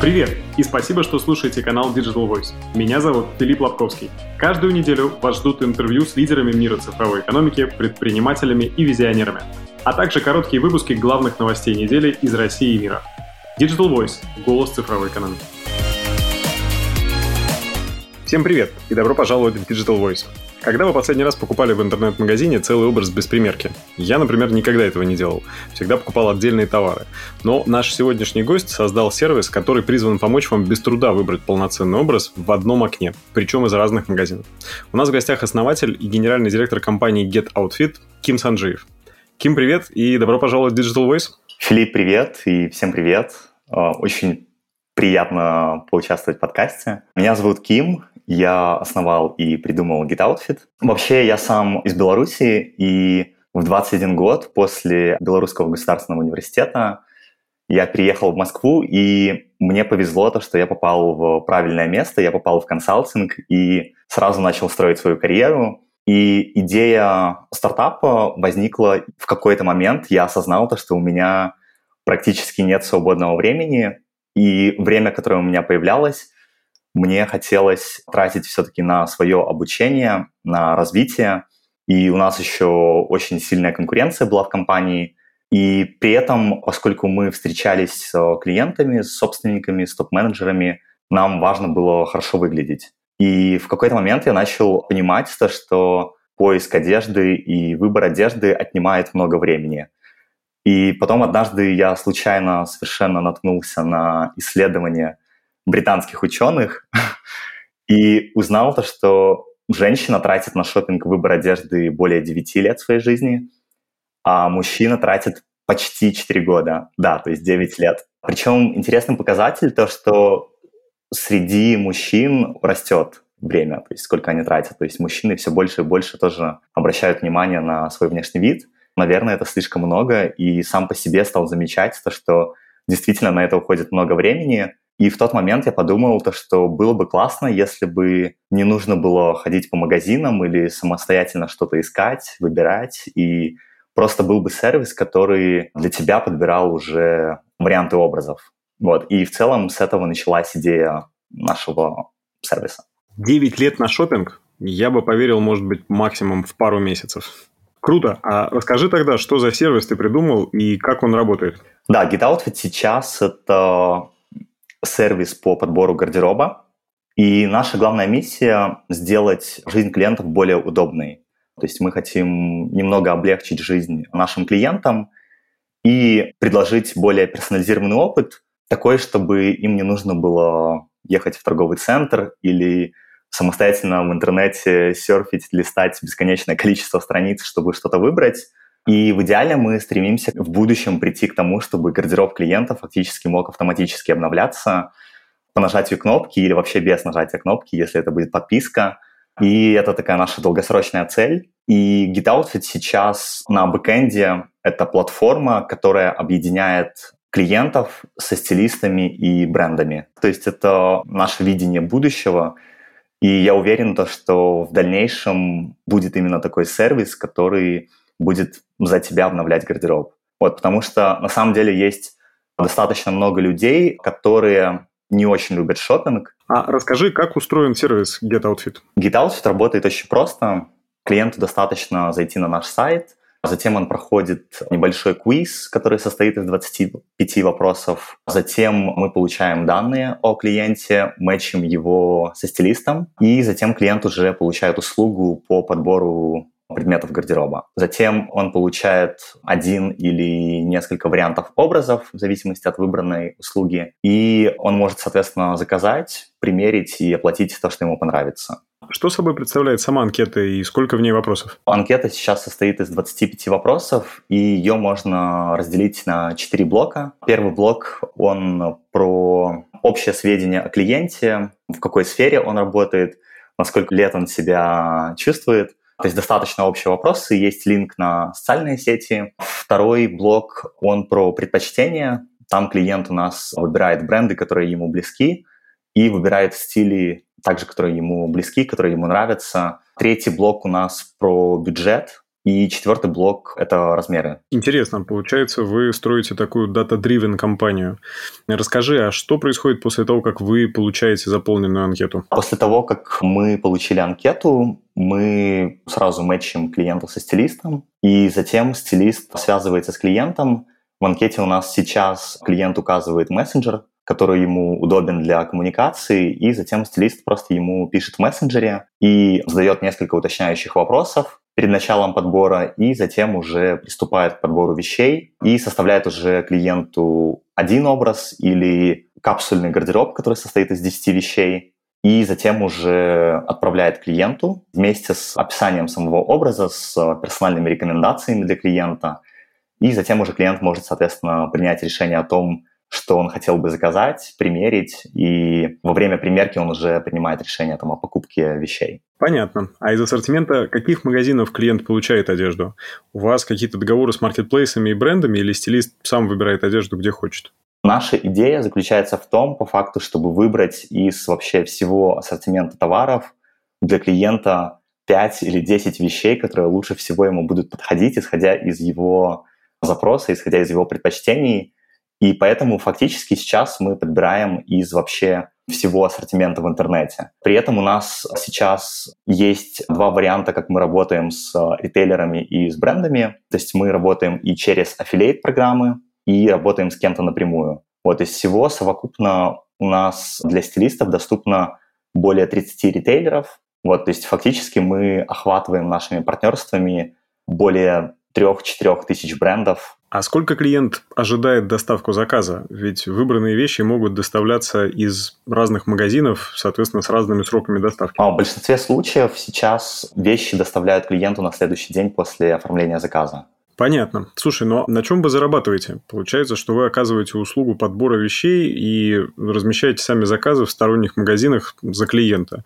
Привет и спасибо, что слушаете канал Digital Voice. Меня зовут Филипп Лобковский. Каждую неделю вас ждут интервью с лидерами мира цифровой экономики, предпринимателями и визионерами, а также короткие выпуски главных новостей недели из России и мира. Digital Voice – голос цифровой экономики. Всем привет и добро пожаловать в Digital Voice. Когда вы последний раз покупали в интернет-магазине целый образ без примерки? Я, например, никогда этого не делал. Всегда покупал отдельные товары. Но наш сегодняшний гость создал сервис, который призван помочь вам без труда выбрать полноценный образ в одном окне, причем из разных магазинов. У нас в гостях основатель и генеральный директор компании Get Outfit Ким Санджиев. Ким, привет и добро пожаловать в Digital Voice. Филипп, привет и всем привет. А, очень приятно поучаствовать в подкасте. Меня зовут Ким, я основал и придумал GetOutfit. Вообще, я сам из Беларуси, и в 21 год после Белорусского государственного университета я переехал в Москву, и мне повезло то, что я попал в правильное место, я попал в консалтинг и сразу начал строить свою карьеру. И идея стартапа возникла в какой-то момент. Я осознал то, что у меня практически нет свободного времени, и время, которое у меня появлялось, мне хотелось тратить все-таки на свое обучение, на развитие. И у нас еще очень сильная конкуренция была в компании. И при этом, поскольку мы встречались с клиентами, с собственниками, с топ-менеджерами, нам важно было хорошо выглядеть. И в какой-то момент я начал понимать, то, что поиск одежды и выбор одежды отнимает много времени. И потом однажды я случайно совершенно наткнулся на исследование британских ученых и узнал то, что женщина тратит на шопинг выбор одежды более 9 лет своей жизни, а мужчина тратит почти 4 года, да, то есть 9 лет. Причем интересный показатель то, что среди мужчин растет время, то есть сколько они тратят. То есть мужчины все больше и больше тоже обращают внимание на свой внешний вид. Наверное, это слишком много, и сам по себе стал замечать то, что действительно на это уходит много времени, и в тот момент я подумал, то, что было бы классно, если бы не нужно было ходить по магазинам или самостоятельно что-то искать, выбирать, и просто был бы сервис, который для тебя подбирал уже варианты образов. Вот. И в целом с этого началась идея нашего сервиса. Девять лет на шопинг? Я бы поверил, может быть, максимум в пару месяцев. Круто. А расскажи тогда, что за сервис ты придумал и как он работает? Да, GetOutfit сейчас это сервис по подбору гардероба. И наша главная миссия – сделать жизнь клиентов более удобной. То есть мы хотим немного облегчить жизнь нашим клиентам и предложить более персонализированный опыт, такой, чтобы им не нужно было ехать в торговый центр или самостоятельно в интернете серфить, листать бесконечное количество страниц, чтобы что-то выбрать, и в идеале мы стремимся в будущем прийти к тому, чтобы гардероб клиента фактически мог автоматически обновляться по нажатию кнопки или вообще без нажатия кнопки, если это будет подписка. И это такая наша долгосрочная цель. И GitOutfit сейчас на бэкэнде — это платформа, которая объединяет клиентов со стилистами и брендами. То есть это наше видение будущего. И я уверен, то, что в дальнейшем будет именно такой сервис, который будет за тебя обновлять гардероб. Вот, потому что на самом деле есть достаточно много людей, которые не очень любят шопинг. А расскажи, как устроен сервис GetOutfit? GetOutfit работает очень просто. Клиенту достаточно зайти на наш сайт, Затем он проходит небольшой квиз, который состоит из 25 вопросов. Затем мы получаем данные о клиенте, мэчим его со стилистом, и затем клиент уже получает услугу по подбору предметов гардероба. Затем он получает один или несколько вариантов образов в зависимости от выбранной услуги, и он может, соответственно, заказать, примерить и оплатить то, что ему понравится. Что собой представляет сама анкета и сколько в ней вопросов? Анкета сейчас состоит из 25 вопросов, и ее можно разделить на 4 блока. Первый блок, он про общее сведения о клиенте, в какой сфере он работает, насколько лет он себя чувствует, то есть достаточно общие вопросы, есть линк на социальные сети. Второй блок, он про предпочтения. Там клиент у нас выбирает бренды, которые ему близки, и выбирает стили, также которые ему близки, которые ему нравятся. Третий блок у нас про бюджет. И четвертый блок – это размеры. Интересно, получается, вы строите такую data-driven компанию. Расскажи, а что происходит после того, как вы получаете заполненную анкету? После того, как мы получили анкету, мы сразу мэчим клиента со стилистом, и затем стилист связывается с клиентом. В анкете у нас сейчас клиент указывает мессенджер, который ему удобен для коммуникации, и затем стилист просто ему пишет в мессенджере и задает несколько уточняющих вопросов, перед началом подбора и затем уже приступает к подбору вещей и составляет уже клиенту один образ или капсульный гардероб, который состоит из 10 вещей, и затем уже отправляет клиенту вместе с описанием самого образа, с персональными рекомендациями для клиента. И затем уже клиент может, соответственно, принять решение о том, что он хотел бы заказать, примерить, и во время примерки он уже принимает решение там, о покупке вещей. Понятно. А из ассортимента каких магазинов клиент получает одежду? У вас какие-то договоры с маркетплейсами и брендами или стилист сам выбирает одежду, где хочет? Наша идея заключается в том, по факту, чтобы выбрать из вообще всего ассортимента товаров для клиента 5 или 10 вещей, которые лучше всего ему будут подходить, исходя из его запроса, исходя из его предпочтений, и поэтому фактически сейчас мы подбираем из вообще всего ассортимента в интернете. При этом у нас сейчас есть два варианта, как мы работаем с ритейлерами и с брендами. То есть мы работаем и через аффилейт программы, и работаем с кем-то напрямую. Вот из всего совокупно у нас для стилистов доступно более 30 ритейлеров. Вот, то есть фактически мы охватываем нашими партнерствами более 3-4 тысяч брендов а сколько клиент ожидает доставку заказа? Ведь выбранные вещи могут доставляться из разных магазинов, соответственно, с разными сроками доставки. А в большинстве случаев сейчас вещи доставляют клиенту на следующий день после оформления заказа. Понятно. Слушай, но на чем вы зарабатываете? Получается, что вы оказываете услугу подбора вещей и размещаете сами заказы в сторонних магазинах за клиента.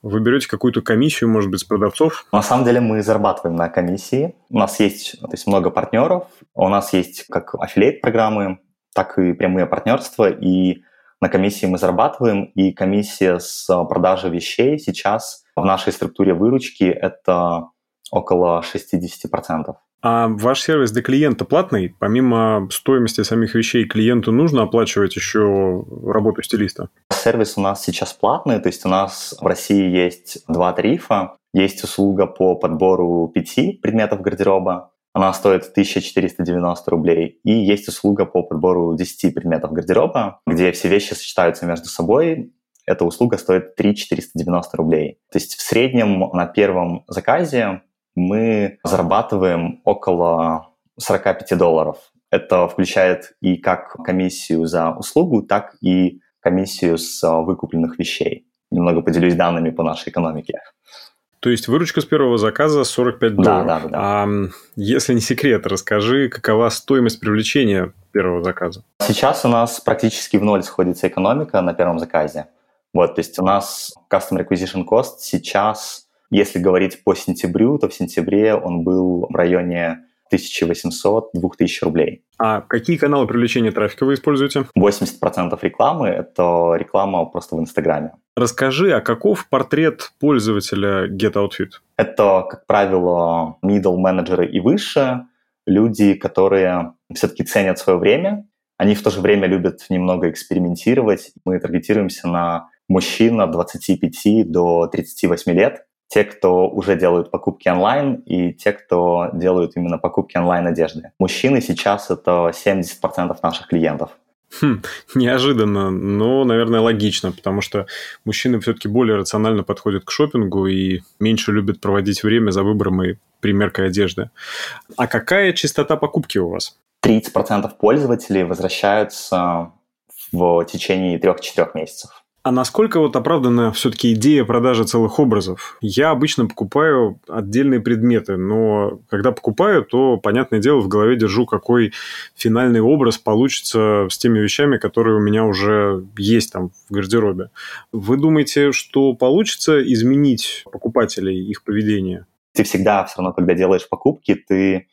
Вы берете какую-то комиссию, может быть, с продавцов? На самом деле мы зарабатываем на комиссии. У нас есть то есть много партнеров. У нас есть как аффилейт программы, так и прямые партнерства. И на комиссии мы зарабатываем. И комиссия с продажи вещей сейчас в нашей структуре выручки это около 60%. А ваш сервис для клиента платный? Помимо стоимости самих вещей, клиенту нужно оплачивать еще работу стилиста? Сервис у нас сейчас платный, то есть у нас в России есть два тарифа. Есть услуга по подбору пяти предметов гардероба, она стоит 1490 рублей. И есть услуга по подбору 10 предметов гардероба, где все вещи сочетаются между собой. Эта услуга стоит 3490 рублей. То есть в среднем на первом заказе мы зарабатываем около 45 долларов. Это включает и как комиссию за услугу, так и комиссию с выкупленных вещей. Немного поделюсь данными по нашей экономике. То есть выручка с первого заказа 45 долларов. Да, да, да. А если не секрет, расскажи, какова стоимость привлечения первого заказа? Сейчас у нас практически в ноль сходится экономика на первом заказе. Вот, то есть у нас Customer Acquisition Cost сейчас если говорить по сентябрю, то в сентябре он был в районе 1800-2000 рублей. А какие каналы привлечения трафика вы используете? 80% рекламы – это реклама просто в Инстаграме. Расскажи, а каков портрет пользователя GetOutfit? Это, как правило, middle менеджеры и выше, люди, которые все-таки ценят свое время, они в то же время любят немного экспериментировать. Мы таргетируемся на мужчин от 25 до 38 лет, те, кто уже делают покупки онлайн, и те, кто делают именно покупки онлайн одежды. Мужчины сейчас это 70% наших клиентов. Хм, неожиданно, но, наверное, логично, потому что мужчины все-таки более рационально подходят к шопингу и меньше любят проводить время за выбором и примеркой одежды. А какая частота покупки у вас? 30% пользователей возвращаются в течение 3-4 месяцев. А насколько вот оправдана все-таки идея продажи целых образов? Я обычно покупаю отдельные предметы, но когда покупаю, то, понятное дело, в голове держу, какой финальный образ получится с теми вещами, которые у меня уже есть там в гардеробе. Вы думаете, что получится изменить покупателей, их поведение? Ты всегда все равно, когда делаешь покупки, ты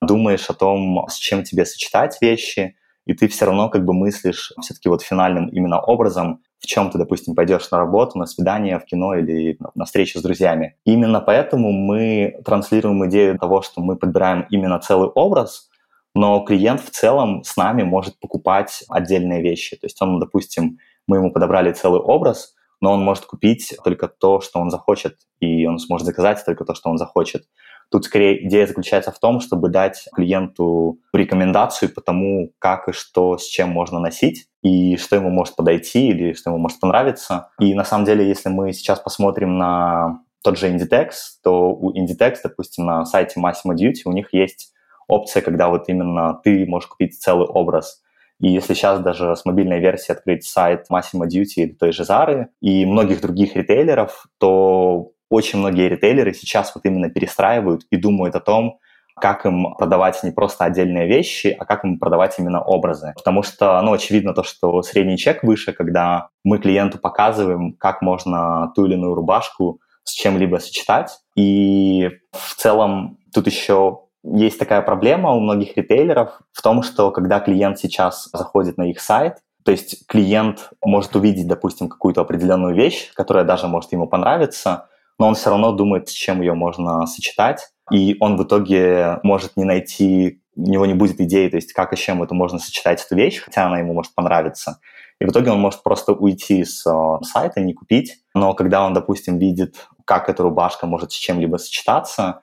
думаешь о том, с чем тебе сочетать вещи, и ты все равно как бы мыслишь все-таки вот финальным именно образом, в чем ты, допустим, пойдешь на работу, на свидание, в кино или на встречу с друзьями. именно поэтому мы транслируем идею того, что мы подбираем именно целый образ, но клиент в целом с нами может покупать отдельные вещи. То есть он, допустим, мы ему подобрали целый образ, но он может купить только то, что он захочет, и он сможет заказать только то, что он захочет. Тут скорее идея заключается в том, чтобы дать клиенту рекомендацию по тому, как и что с чем можно носить, и что ему может подойти или что ему может понравиться. И на самом деле, если мы сейчас посмотрим на тот же Inditex, то у Inditex, допустим, на сайте Massimo Duty у них есть опция, когда вот именно ты можешь купить целый образ. И если сейчас даже с мобильной версии открыть сайт Massimo Duty или той же Zara и многих других ритейлеров, то очень многие ритейлеры сейчас вот именно перестраивают и думают о том, как им продавать не просто отдельные вещи, а как им продавать именно образы. Потому что, ну, очевидно то, что средний чек выше, когда мы клиенту показываем, как можно ту или иную рубашку с чем-либо сочетать. И в целом тут еще есть такая проблема у многих ритейлеров в том, что когда клиент сейчас заходит на их сайт, то есть клиент может увидеть, допустим, какую-то определенную вещь, которая даже может ему понравиться, но он все равно думает, с чем ее можно сочетать, и он в итоге может не найти, у него не будет идеи, то есть как и с чем это можно сочетать эту вещь, хотя она ему может понравиться. И в итоге он может просто уйти с э, сайта, не купить, но когда он, допустим, видит, как эта рубашка может с чем-либо сочетаться,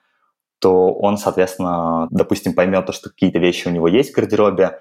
то он, соответственно, допустим, поймет, то, что какие-то вещи у него есть в гардеробе,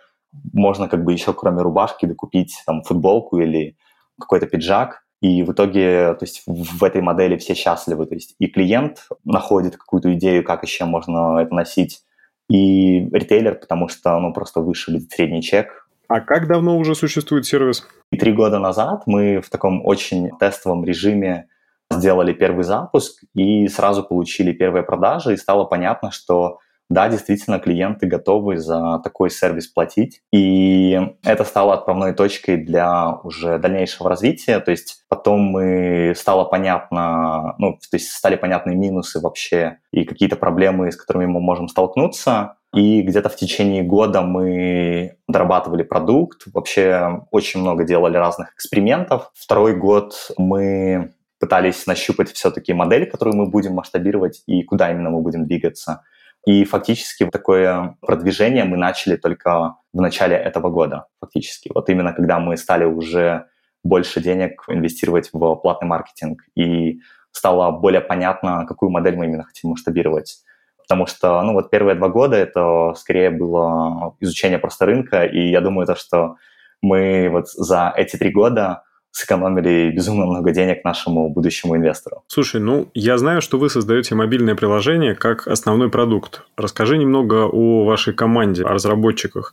можно как бы еще кроме рубашки докупить там футболку или какой-то пиджак, и в итоге, то есть в этой модели все счастливы, то есть и клиент находит какую-то идею, как еще можно это носить, и ритейлер, потому что, ну, просто выше будет средний чек. А как давно уже существует сервис? Три года назад мы в таком очень тестовом режиме сделали первый запуск и сразу получили первые продажи, и стало понятно, что да, действительно, клиенты готовы за такой сервис платить. И это стало отправной точкой для уже дальнейшего развития. То есть потом мы стало понятно, ну, то есть стали понятны минусы вообще и какие-то проблемы, с которыми мы можем столкнуться. И где-то в течение года мы дорабатывали продукт, вообще очень много делали разных экспериментов. Второй год мы пытались нащупать все-таки модель, которую мы будем масштабировать и куда именно мы будем двигаться. И фактически такое продвижение мы начали только в начале этого года, фактически. Вот именно когда мы стали уже больше денег инвестировать в платный маркетинг и стало более понятно, какую модель мы именно хотим масштабировать. Потому что, ну вот первые два года это скорее было изучение просто рынка, и я думаю, то, что мы вот за эти три года сэкономили безумно много денег нашему будущему инвестору. Слушай, ну, я знаю, что вы создаете мобильное приложение как основной продукт. Расскажи немного о вашей команде, о разработчиках.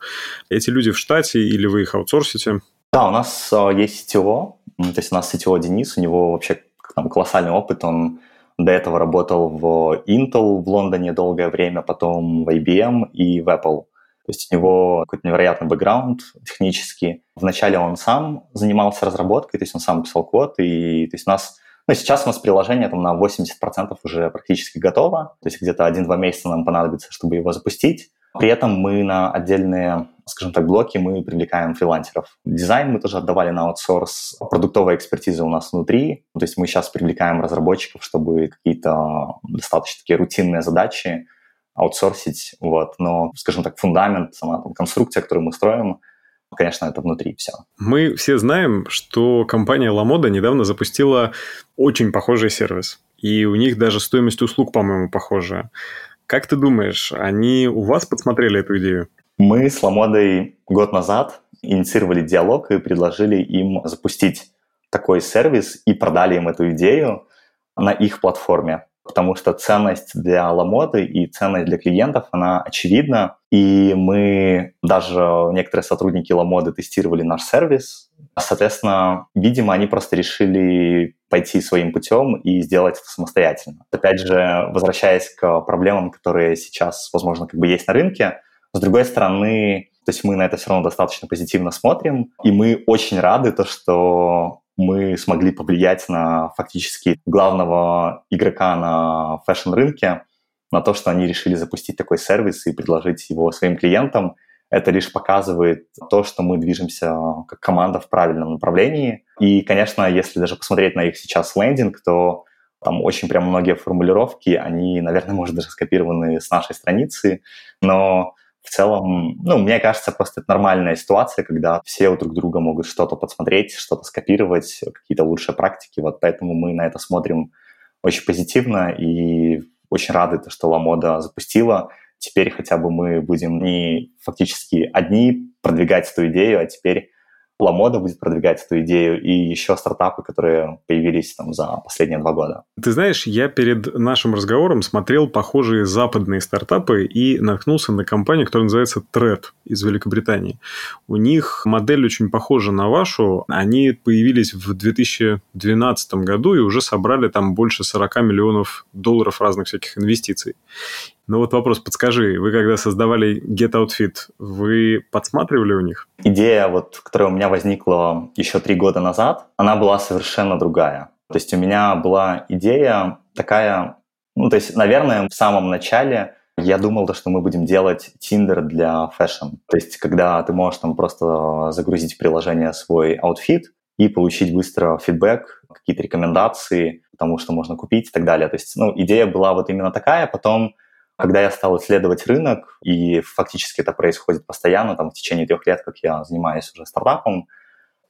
Эти люди в штате или вы их аутсорсите? Да, у нас э, есть CTO, то есть у нас CTO Денис, у него вообще там, колоссальный опыт, он до этого работал в Intel в Лондоне долгое время, потом в IBM и в Apple. То есть у него какой-то невероятный бэкграунд технический. Вначале он сам занимался разработкой, то есть он сам писал код, и то есть у нас ну, сейчас у нас приложение там на 80% уже практически готово, то есть где-то 1-2 месяца нам понадобится, чтобы его запустить. При этом мы на отдельные, скажем так, блоки мы привлекаем фрилансеров. Дизайн мы тоже отдавали на аутсорс. Продуктовая экспертиза у нас внутри. То есть мы сейчас привлекаем разработчиков, чтобы какие-то достаточно такие рутинные задачи аутсорсить, вот, но, скажем так, фундамент, сама там, конструкция, которую мы строим, конечно, это внутри все. Мы все знаем, что компания LaModa недавно запустила очень похожий сервис, и у них даже стоимость услуг, по-моему, похожая. Как ты думаешь, они у вас подсмотрели эту идею? Мы с Ламодой год назад инициировали диалог и предложили им запустить такой сервис и продали им эту идею на их платформе потому что ценность для Ламоды и ценность для клиентов, она очевидна. И мы, даже некоторые сотрудники Ламоды тестировали наш сервис. Соответственно, видимо, они просто решили пойти своим путем и сделать это самостоятельно. Опять же, возвращаясь к проблемам, которые сейчас, возможно, как бы есть на рынке, с другой стороны, то есть мы на это все равно достаточно позитивно смотрим, и мы очень рады, то, что мы смогли повлиять на фактически главного игрока на фэшн-рынке, на то, что они решили запустить такой сервис и предложить его своим клиентам. Это лишь показывает то, что мы движемся как команда в правильном направлении. И, конечно, если даже посмотреть на их сейчас лендинг, то там очень прям многие формулировки, они, наверное, может, даже скопированы с нашей страницы, но в целом, ну, мне кажется, просто это нормальная ситуация, когда все друг друга могут что-то подсмотреть, что-то скопировать, какие-то лучшие практики, вот поэтому мы на это смотрим очень позитивно и очень рады, что Ламода запустила. Теперь хотя бы мы будем не фактически одни продвигать эту идею, а теперь Ламода будет продвигать эту идею и еще стартапы, которые появились там за последние два года. Ты знаешь, я перед нашим разговором смотрел похожие западные стартапы и наткнулся на компанию, которая называется Thread из Великобритании. У них модель очень похожа на вашу. Они появились в 2012 году и уже собрали там больше 40 миллионов долларов разных всяких инвестиций. Ну вот вопрос, подскажи, вы когда создавали Get Outfit, вы подсматривали у них? Идея, вот, которая у меня возникла еще три года назад, она была совершенно другая. То есть у меня была идея такая, ну то есть, наверное, в самом начале я думал, что мы будем делать Tinder для fashion. То есть, когда ты можешь там просто загрузить в приложение свой outfit и получить быстро feedback, какие-то рекомендации, тому, что можно купить и так далее. То есть, ну, идея была вот именно такая. Потом когда я стал исследовать рынок, и фактически это происходит постоянно, там, в течение трех лет, как я занимаюсь уже стартапом,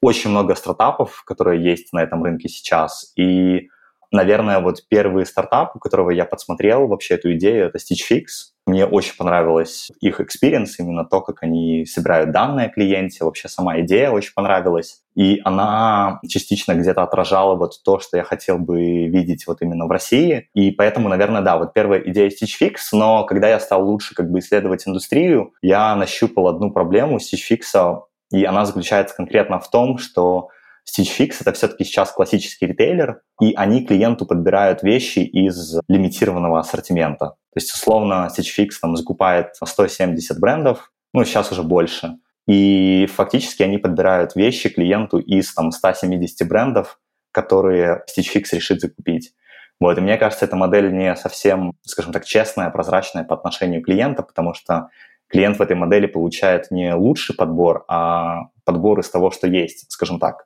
очень много стартапов, которые есть на этом рынке сейчас, и Наверное, вот первый стартап, у которого я подсмотрел вообще эту идею, это Stitch Fix. Мне очень понравилось их experience, именно то, как они собирают данные о клиенте, вообще сама идея очень понравилась. И она частично где-то отражала вот то, что я хотел бы видеть вот именно в России. И поэтому, наверное, да, вот первая идея Stitch Fix, но когда я стал лучше как бы исследовать индустрию, я нащупал одну проблему Stitch Fix, и она заключается конкретно в том, что Stitch Fix — это все-таки сейчас классический ритейлер, и они клиенту подбирают вещи из лимитированного ассортимента. То есть, условно, Stitch Fix там закупает 170 брендов, ну, сейчас уже больше. И фактически они подбирают вещи клиенту из там, 170 брендов, которые Stitch Fix решит закупить. Вот, и мне кажется, эта модель не совсем, скажем так, честная, прозрачная по отношению клиента, потому что клиент в этой модели получает не лучший подбор, а подбор из того, что есть, скажем так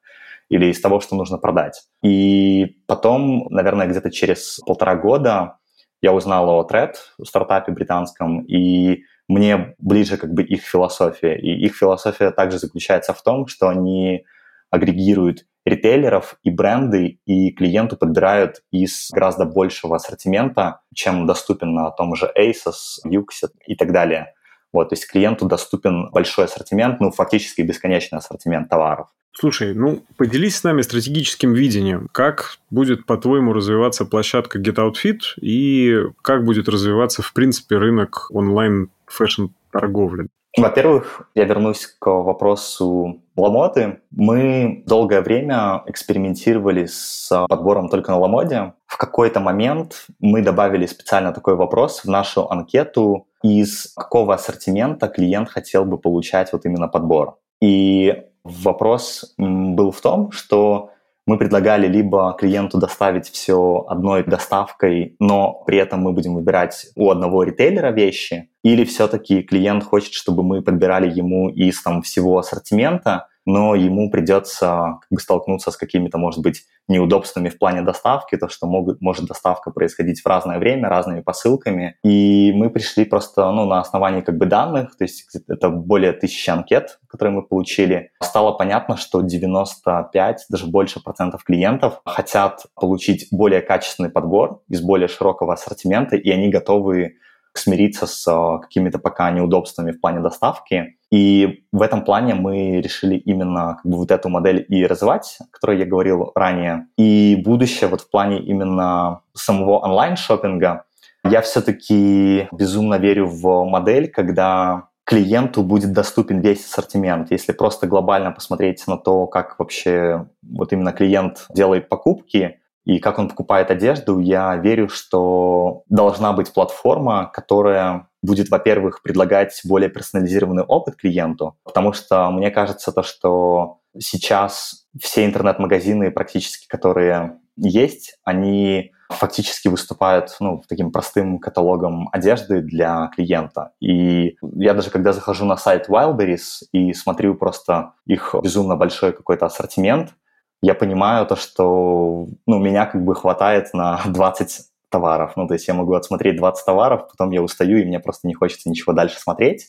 или из того, что нужно продать. И потом, наверное, где-то через полтора года я узнал о Thread, стартапе британском, и мне ближе как бы их философия. И их философия также заключается в том, что они агрегируют ритейлеров и бренды, и клиенту подбирают из гораздо большего ассортимента, чем доступен на том же Asos, Yuxit и так далее. Вот, то есть клиенту доступен большой ассортимент, ну, фактически бесконечный ассортимент товаров. Слушай, ну, поделись с нами стратегическим видением. Как будет, по-твоему, развиваться площадка GetOutFit и как будет развиваться, в принципе, рынок онлайн-фэшн-торговли? Во-первых, я вернусь к вопросу ламоды. Мы долгое время экспериментировали с подбором только на ламоде. В какой-то момент мы добавили специально такой вопрос в нашу анкету, из какого ассортимента клиент хотел бы получать вот именно подбор. И Вопрос был в том, что мы предлагали либо клиенту доставить все одной доставкой, но при этом мы будем выбирать у одного ритейлера вещи, или все-таки клиент хочет, чтобы мы подбирали ему из там, всего ассортимента, но ему придется как бы, столкнуться с какими-то, может быть, неудобствами в плане доставки, то, что могут, может доставка происходить в разное время, разными посылками. И мы пришли просто ну, на основании как бы данных, то есть это более тысячи анкет, которые мы получили. Стало понятно, что 95, даже больше процентов клиентов хотят получить более качественный подбор из более широкого ассортимента, и они готовы смириться с а, какими-то пока неудобствами в плане доставки. И в этом плане мы решили именно как бы вот эту модель и развивать, о которой я говорил ранее. И будущее вот в плане именно самого онлайн-шоппинга, я все-таки безумно верю в модель, когда клиенту будет доступен весь ассортимент. Если просто глобально посмотреть на то, как вообще вот именно клиент делает покупки, и как он покупает одежду, я верю, что должна быть платформа, которая будет, во-первых, предлагать более персонализированный опыт клиенту, потому что мне кажется то, что сейчас все интернет-магазины практически, которые есть, они фактически выступают ну, таким простым каталогом одежды для клиента. И я даже когда захожу на сайт Wildberries и смотрю просто их безумно большой какой-то ассортимент, я понимаю то, что ну, меня как бы хватает на 20 товаров. Ну, то есть я могу отсмотреть 20 товаров, потом я устаю, и мне просто не хочется ничего дальше смотреть.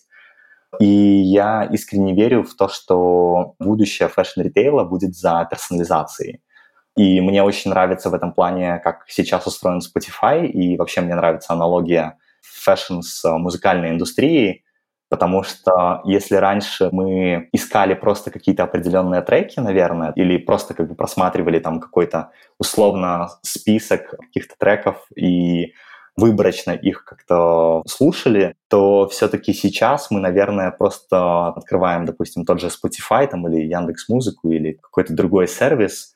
И я искренне верю в то, что будущее fashion-ритейла будет за персонализацией. И мне очень нравится в этом плане, как сейчас устроен Spotify, и вообще мне нравится аналогия fashion с музыкальной индустрией, потому что если раньше мы искали просто какие-то определенные треки, наверное, или просто как бы просматривали там какой-то условно список каких-то треков и выборочно их как-то слушали, то все-таки сейчас мы, наверное, просто открываем, допустим, тот же Spotify там, или Яндекс Музыку или какой-то другой сервис,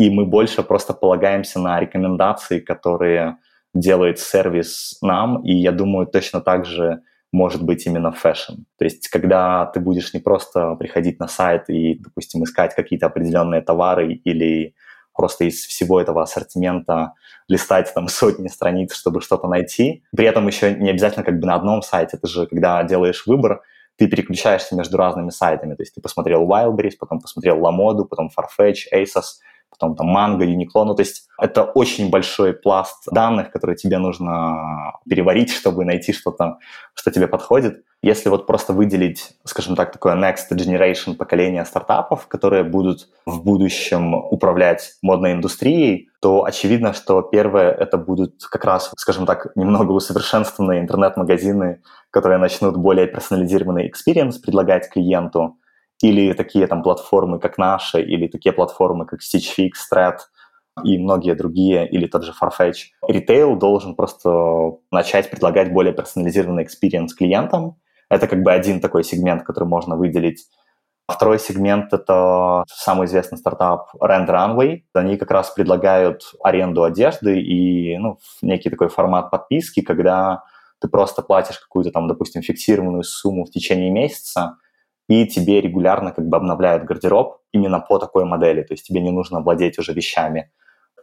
и мы больше просто полагаемся на рекомендации, которые делает сервис нам, и я думаю, точно так же может быть именно fashion. То есть, когда ты будешь не просто приходить на сайт и, допустим, искать какие-то определенные товары или просто из всего этого ассортимента листать там сотни страниц, чтобы что-то найти. При этом еще не обязательно как бы на одном сайте. Это же, когда делаешь выбор, ты переключаешься между разными сайтами. То есть ты посмотрел Wildberries, потом посмотрел Ламоду, потом Farfetch, ASOS, потом там Mango, Uniqlo. Ну, то есть это очень большой пласт данных, которые тебе нужно переварить, чтобы найти что-то, что тебе подходит. Если вот просто выделить, скажем так, такое next generation поколение стартапов, которые будут в будущем управлять модной индустрией, то очевидно, что первое это будут как раз, скажем так, немного усовершенствованные интернет-магазины, которые начнут более персонализированный experience предлагать клиенту, или такие там платформы, как наша, или такие платформы, как Stitch Fix, Thread и многие другие, или тот же Farfetch. Ритейл должен просто начать предлагать более персонализированный experience клиентам. Это как бы один такой сегмент, который можно выделить. Второй сегмент — это самый известный стартап Rent the Runway. Они как раз предлагают аренду одежды и ну, некий такой формат подписки, когда ты просто платишь какую-то там, допустим, фиксированную сумму в течение месяца, и тебе регулярно как бы обновляют гардероб именно по такой модели, то есть тебе не нужно владеть уже вещами.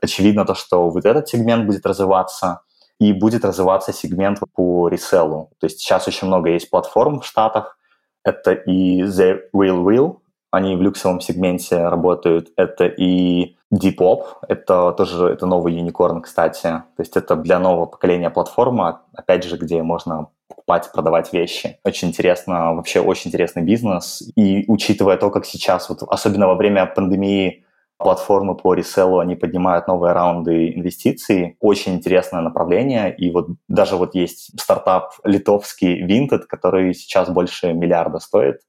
Очевидно то, что вот этот сегмент будет развиваться, и будет развиваться сегмент по реселу. То есть сейчас очень много есть платформ в Штатах, это и The Real Real, они в люксовом сегменте работают, это и Depop, это тоже это новый юникорн, кстати. То есть это для нового поколения платформа, опять же, где можно покупать, продавать вещи. Очень интересно, вообще очень интересный бизнес. И учитывая то, как сейчас, вот особенно во время пандемии, платформы по resale у, они поднимают новые раунды инвестиций. Очень интересное направление. И вот даже вот есть стартап литовский Vinted, который сейчас больше миллиарда стоит.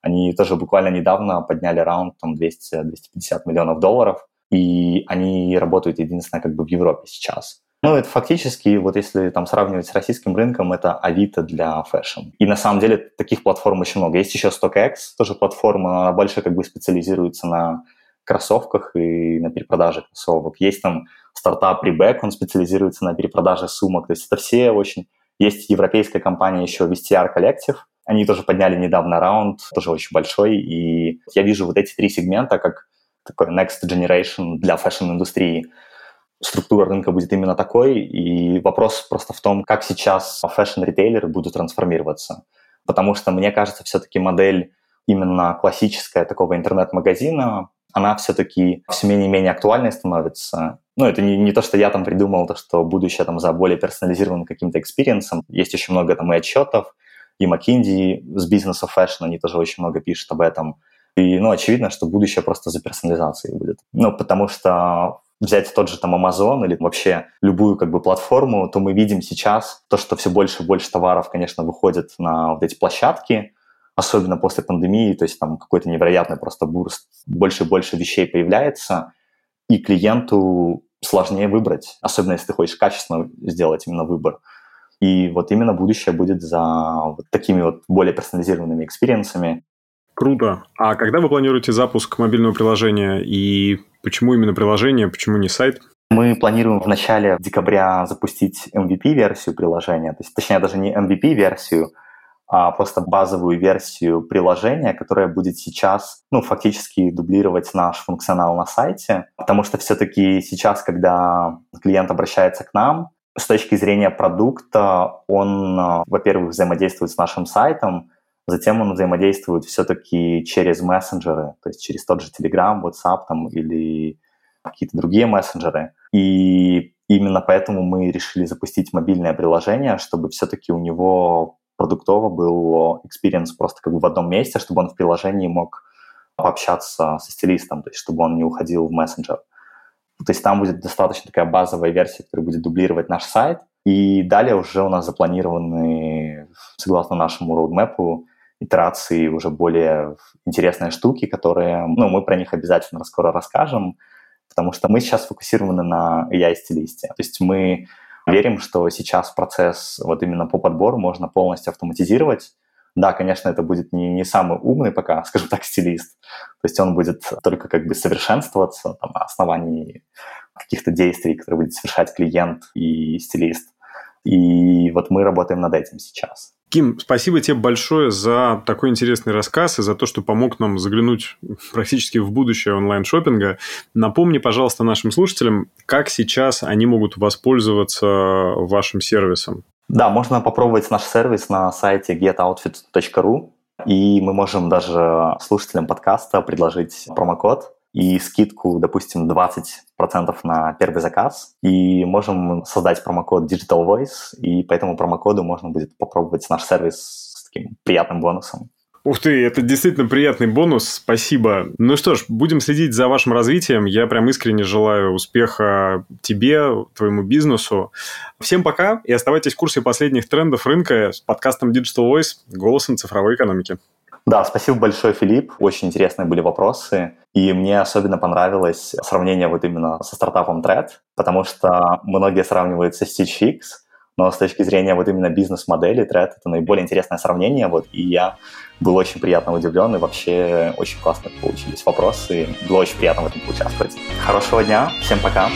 Они тоже буквально недавно подняли раунд там 200-250 миллионов долларов. И они работают единственное как бы в Европе сейчас. Ну, это фактически, вот если там сравнивать с российским рынком, это Авито для fashion. И на самом деле таких платформ очень много. Есть еще StockX, тоже платформа, она больше как бы специализируется на кроссовках и на перепродаже кроссовок. Есть там стартап Rebag, он специализируется на перепродаже сумок. То есть это все очень... Есть европейская компания еще Vestiaire Collective, они тоже подняли недавно раунд, тоже очень большой, и я вижу вот эти три сегмента как такой next generation для fashion-индустрии структура рынка будет именно такой, и вопрос просто в том, как сейчас fashion-ритейлеры будут трансформироваться. Потому что, мне кажется, все-таки модель именно классическая такого интернет-магазина, она все-таки все менее и менее актуальной становится. Ну, это не, не то, что я там придумал, то, что будущее там за более персонализированным каким-то experience ом. Есть очень много там и отчетов, и McKinsey с Business of Fashion, они тоже очень много пишут об этом. И, ну, очевидно, что будущее просто за персонализацией будет. Ну, потому что взять тот же там Amazon или вообще любую как бы платформу, то мы видим сейчас то, что все больше и больше товаров, конечно, выходит на вот эти площадки, особенно после пандемии, то есть там какой-то невероятный просто burst, больше и больше вещей появляется, и клиенту сложнее выбрать, особенно если ты хочешь качественно сделать именно выбор. И вот именно будущее будет за вот такими вот более персонализированными experience ами. Круто. А когда вы планируете запуск мобильного приложения и почему именно приложение, почему не сайт? Мы планируем в начале декабря запустить MVP-версию приложения, то есть, точнее, даже не MVP-версию, а просто базовую версию приложения, которая будет сейчас, ну, фактически дублировать наш функционал на сайте, потому что все-таки сейчас, когда клиент обращается к нам, с точки зрения продукта, он, во-первых, взаимодействует с нашим сайтом, Затем он взаимодействует все-таки через мессенджеры, то есть через тот же Telegram, WhatsApp там, или какие-то другие мессенджеры. И именно поэтому мы решили запустить мобильное приложение, чтобы все-таки у него продуктово был experience просто как бы в одном месте, чтобы он в приложении мог пообщаться со стилистом, то есть чтобы он не уходил в мессенджер. То есть там будет достаточно такая базовая версия, которая будет дублировать наш сайт. И далее уже у нас запланированы, согласно нашему роудмэпу, итерации уже более интересные штуки, которые, ну, мы про них обязательно скоро расскажем, потому что мы сейчас фокусированы на AI-стилисте. То есть мы верим, что сейчас процесс вот именно по подбору можно полностью автоматизировать. Да, конечно, это будет не, не самый умный пока, скажем так, стилист. То есть он будет только как бы совершенствоваться там, на основании каких-то действий, которые будет совершать клиент и стилист. И вот мы работаем над этим сейчас. Ким, спасибо тебе большое за такой интересный рассказ и за то, что помог нам заглянуть практически в будущее онлайн-шоппинга. Напомни, пожалуйста, нашим слушателям, как сейчас они могут воспользоваться вашим сервисом. Да, можно попробовать наш сервис на сайте getoutfit.ru, и мы можем даже слушателям подкаста предложить промокод и скидку, допустим, 20% на первый заказ. И можем создать промокод Digital Voice, и по этому промокоду можно будет попробовать наш сервис с таким приятным бонусом. Ух ты, это действительно приятный бонус, спасибо. Ну что ж, будем следить за вашим развитием. Я прям искренне желаю успеха тебе, твоему бизнесу. Всем пока и оставайтесь в курсе последних трендов рынка с подкастом Digital Voice, голосом цифровой экономики. Да, спасибо большое, Филипп. Очень интересные были вопросы. И мне особенно понравилось сравнение вот именно со стартапом Thread, потому что многие сравнивают со Stitch Fix, но с точки зрения вот именно бизнес-модели Thread это наиболее интересное сравнение, вот, и я был очень приятно удивлен, и вообще очень классно получились вопросы, было очень приятно в этом поучаствовать. Хорошего дня, всем пока!